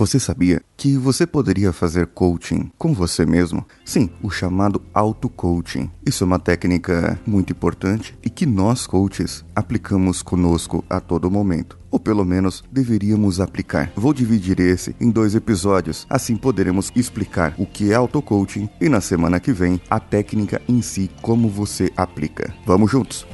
Você sabia que você poderia fazer coaching com você mesmo? Sim, o chamado auto-coaching. Isso é uma técnica muito importante e que nós coaches aplicamos conosco a todo momento ou pelo menos deveríamos aplicar. Vou dividir esse em dois episódios, assim poderemos explicar o que é auto-coaching e na semana que vem a técnica em si, como você aplica. Vamos juntos!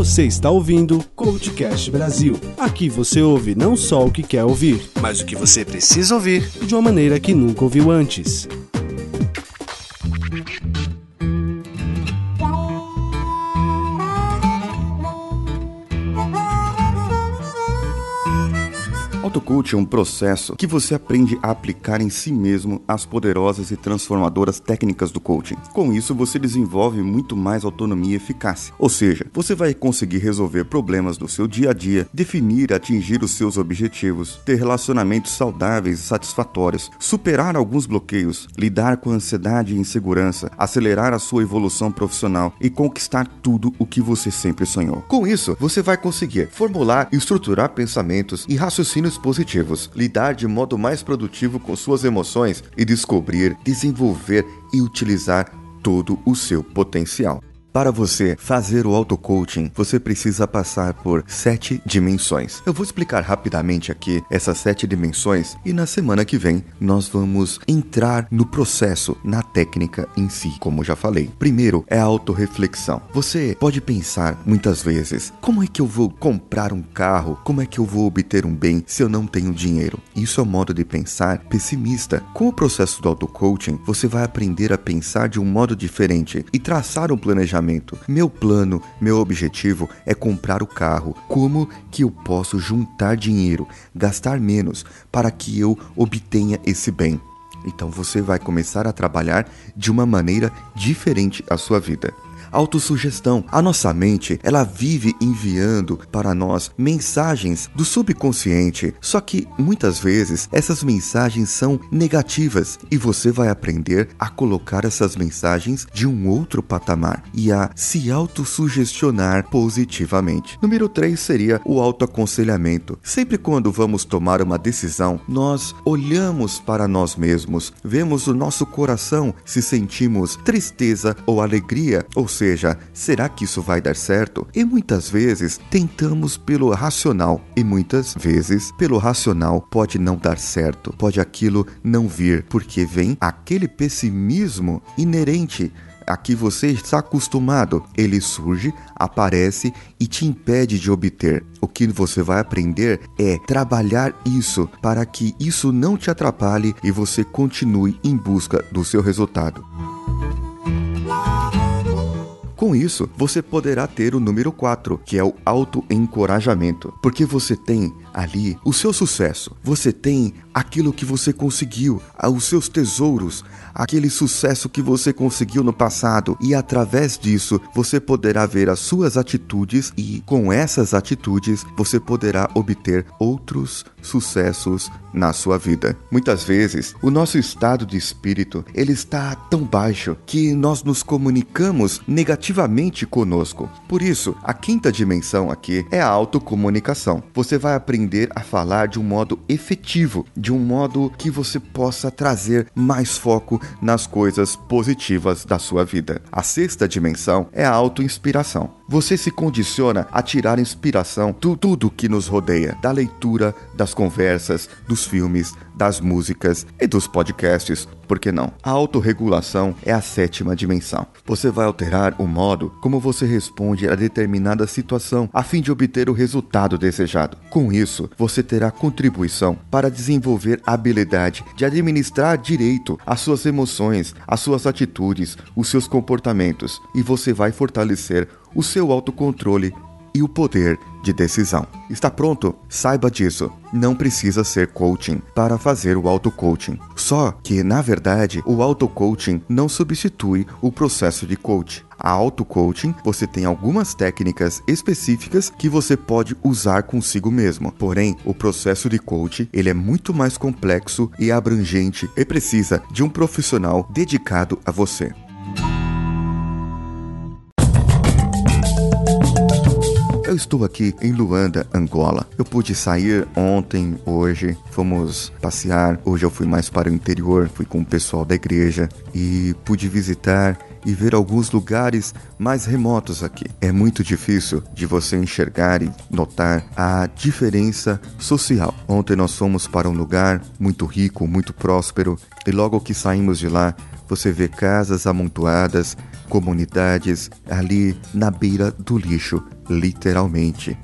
Você está ouvindo Coachcast Brasil. Aqui você ouve não só o que quer ouvir, mas o que você precisa ouvir de uma maneira que nunca ouviu antes. Autocoach é um processo que você aprende a aplicar em si mesmo as poderosas e transformadoras técnicas do coaching. Com isso, você desenvolve muito mais autonomia e eficácia. Ou seja, você vai conseguir resolver problemas do seu dia a dia, definir e atingir os seus objetivos, ter relacionamentos saudáveis e satisfatórios, superar alguns bloqueios, lidar com ansiedade e insegurança, acelerar a sua evolução profissional e conquistar tudo o que você sempre sonhou. Com isso, você vai conseguir formular e estruturar pensamentos e raciocínios positivos, lidar de modo mais produtivo com suas emoções e descobrir, desenvolver e utilizar todo o seu potencial. Para você fazer o auto-coaching, você precisa passar por sete dimensões. Eu vou explicar rapidamente aqui essas sete dimensões e na semana que vem nós vamos entrar no processo, na técnica em si, como já falei. Primeiro é a autorreflexão. Você pode pensar muitas vezes: como é que eu vou comprar um carro? Como é que eu vou obter um bem se eu não tenho dinheiro? Isso é um modo de pensar pessimista. Com o processo do auto-coaching, você vai aprender a pensar de um modo diferente e traçar um planejamento planejamento. Meu plano, meu objetivo é comprar o carro. Como que eu posso juntar dinheiro, gastar menos para que eu obtenha esse bem? Então você vai começar a trabalhar de uma maneira diferente a sua vida autossugestão. A nossa mente, ela vive enviando para nós mensagens do subconsciente, só que muitas vezes essas mensagens são negativas e você vai aprender a colocar essas mensagens de um outro patamar e a se autossugestionar positivamente. Número 3 seria o autoaconselhamento. Sempre quando vamos tomar uma decisão, nós olhamos para nós mesmos, vemos o nosso coração se sentimos tristeza ou alegria, ou seja, será que isso vai dar certo? E muitas vezes tentamos pelo racional, e muitas vezes pelo racional pode não dar certo, pode aquilo não vir, porque vem aquele pessimismo inerente a que você está acostumado, ele surge, aparece e te impede de obter. O que você vai aprender é trabalhar isso para que isso não te atrapalhe e você continue em busca do seu resultado. Com isso, você poderá ter o número 4, que é o autoencorajamento, porque você tem ali o seu sucesso, você tem aquilo que você conseguiu, os seus tesouros, aquele sucesso que você conseguiu no passado, e através disso você poderá ver as suas atitudes e com essas atitudes você poderá obter outros sucessos na sua vida. Muitas vezes, o nosso estado de espírito, ele está tão baixo que nós nos comunicamos negativamente conosco. Por isso, a quinta dimensão aqui é a autocomunicação. Você vai aprender a falar de um modo efetivo, de um modo que você possa trazer mais foco nas coisas positivas da sua vida. A sexta dimensão é a autoinspiração. Você se condiciona a tirar inspiração de tudo que nos rodeia, da leitura, das conversas, dos filmes, das músicas e dos podcasts, por que não? A autorregulação é a sétima dimensão. Você vai alterar o modo como você responde a determinada situação a fim de obter o resultado desejado. Com isso, você terá contribuição para desenvolver a habilidade de administrar direito as suas emoções, as suas atitudes, os seus comportamentos e você vai fortalecer o seu autocontrole e o poder de decisão. Está pronto? Saiba disso. Não precisa ser coaching para fazer o auto-coaching. Só que, na verdade, o auto-coaching não substitui o processo de coach. A auto-coaching, você tem algumas técnicas específicas que você pode usar consigo mesmo. Porém, o processo de coach, ele é muito mais complexo e abrangente e precisa de um profissional dedicado a você. Eu estou aqui em Luanda, Angola. Eu pude sair ontem, hoje, fomos passear. Hoje eu fui mais para o interior, fui com o pessoal da igreja e pude visitar e ver alguns lugares mais remotos aqui. É muito difícil de você enxergar e notar a diferença social. Ontem nós fomos para um lugar muito rico, muito próspero, e logo que saímos de lá, você vê casas amontoadas, comunidades ali na beira do lixo, literalmente.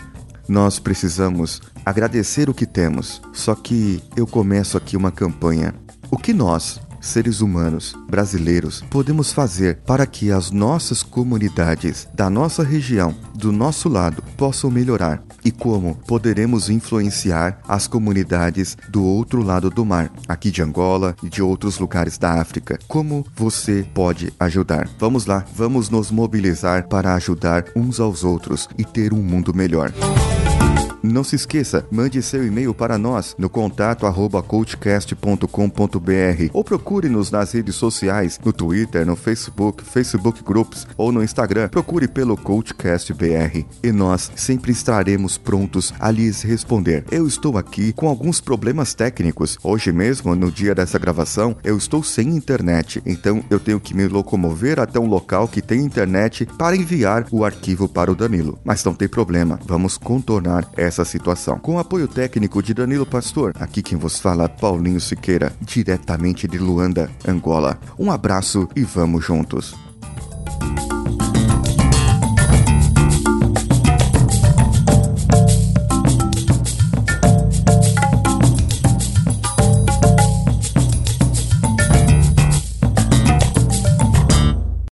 Nós precisamos agradecer o que temos. Só que eu começo aqui uma campanha. O que nós, seres humanos brasileiros podemos fazer para que as nossas comunidades da nossa região, do nosso lado, possam melhorar? E como poderemos influenciar as comunidades do outro lado do mar, aqui de Angola e de outros lugares da África? Como você pode ajudar? Vamos lá, vamos nos mobilizar para ajudar uns aos outros e ter um mundo melhor. Não se esqueça, mande seu e-mail para nós no contato arroba coachcast.com.br ou procure-nos nas redes sociais, no Twitter, no Facebook, Facebook Groups ou no Instagram. Procure pelo CoachCastBR e nós sempre estaremos prontos a lhes responder. Eu estou aqui com alguns problemas técnicos. Hoje mesmo, no dia dessa gravação, eu estou sem internet, então eu tenho que me locomover até um local que tem internet para enviar o arquivo para o Danilo. Mas não tem problema, vamos contornar essa essa situação. Com apoio técnico de Danilo Pastor, aqui quem vos fala Paulinho Siqueira, diretamente de Luanda, Angola. Um abraço e vamos juntos.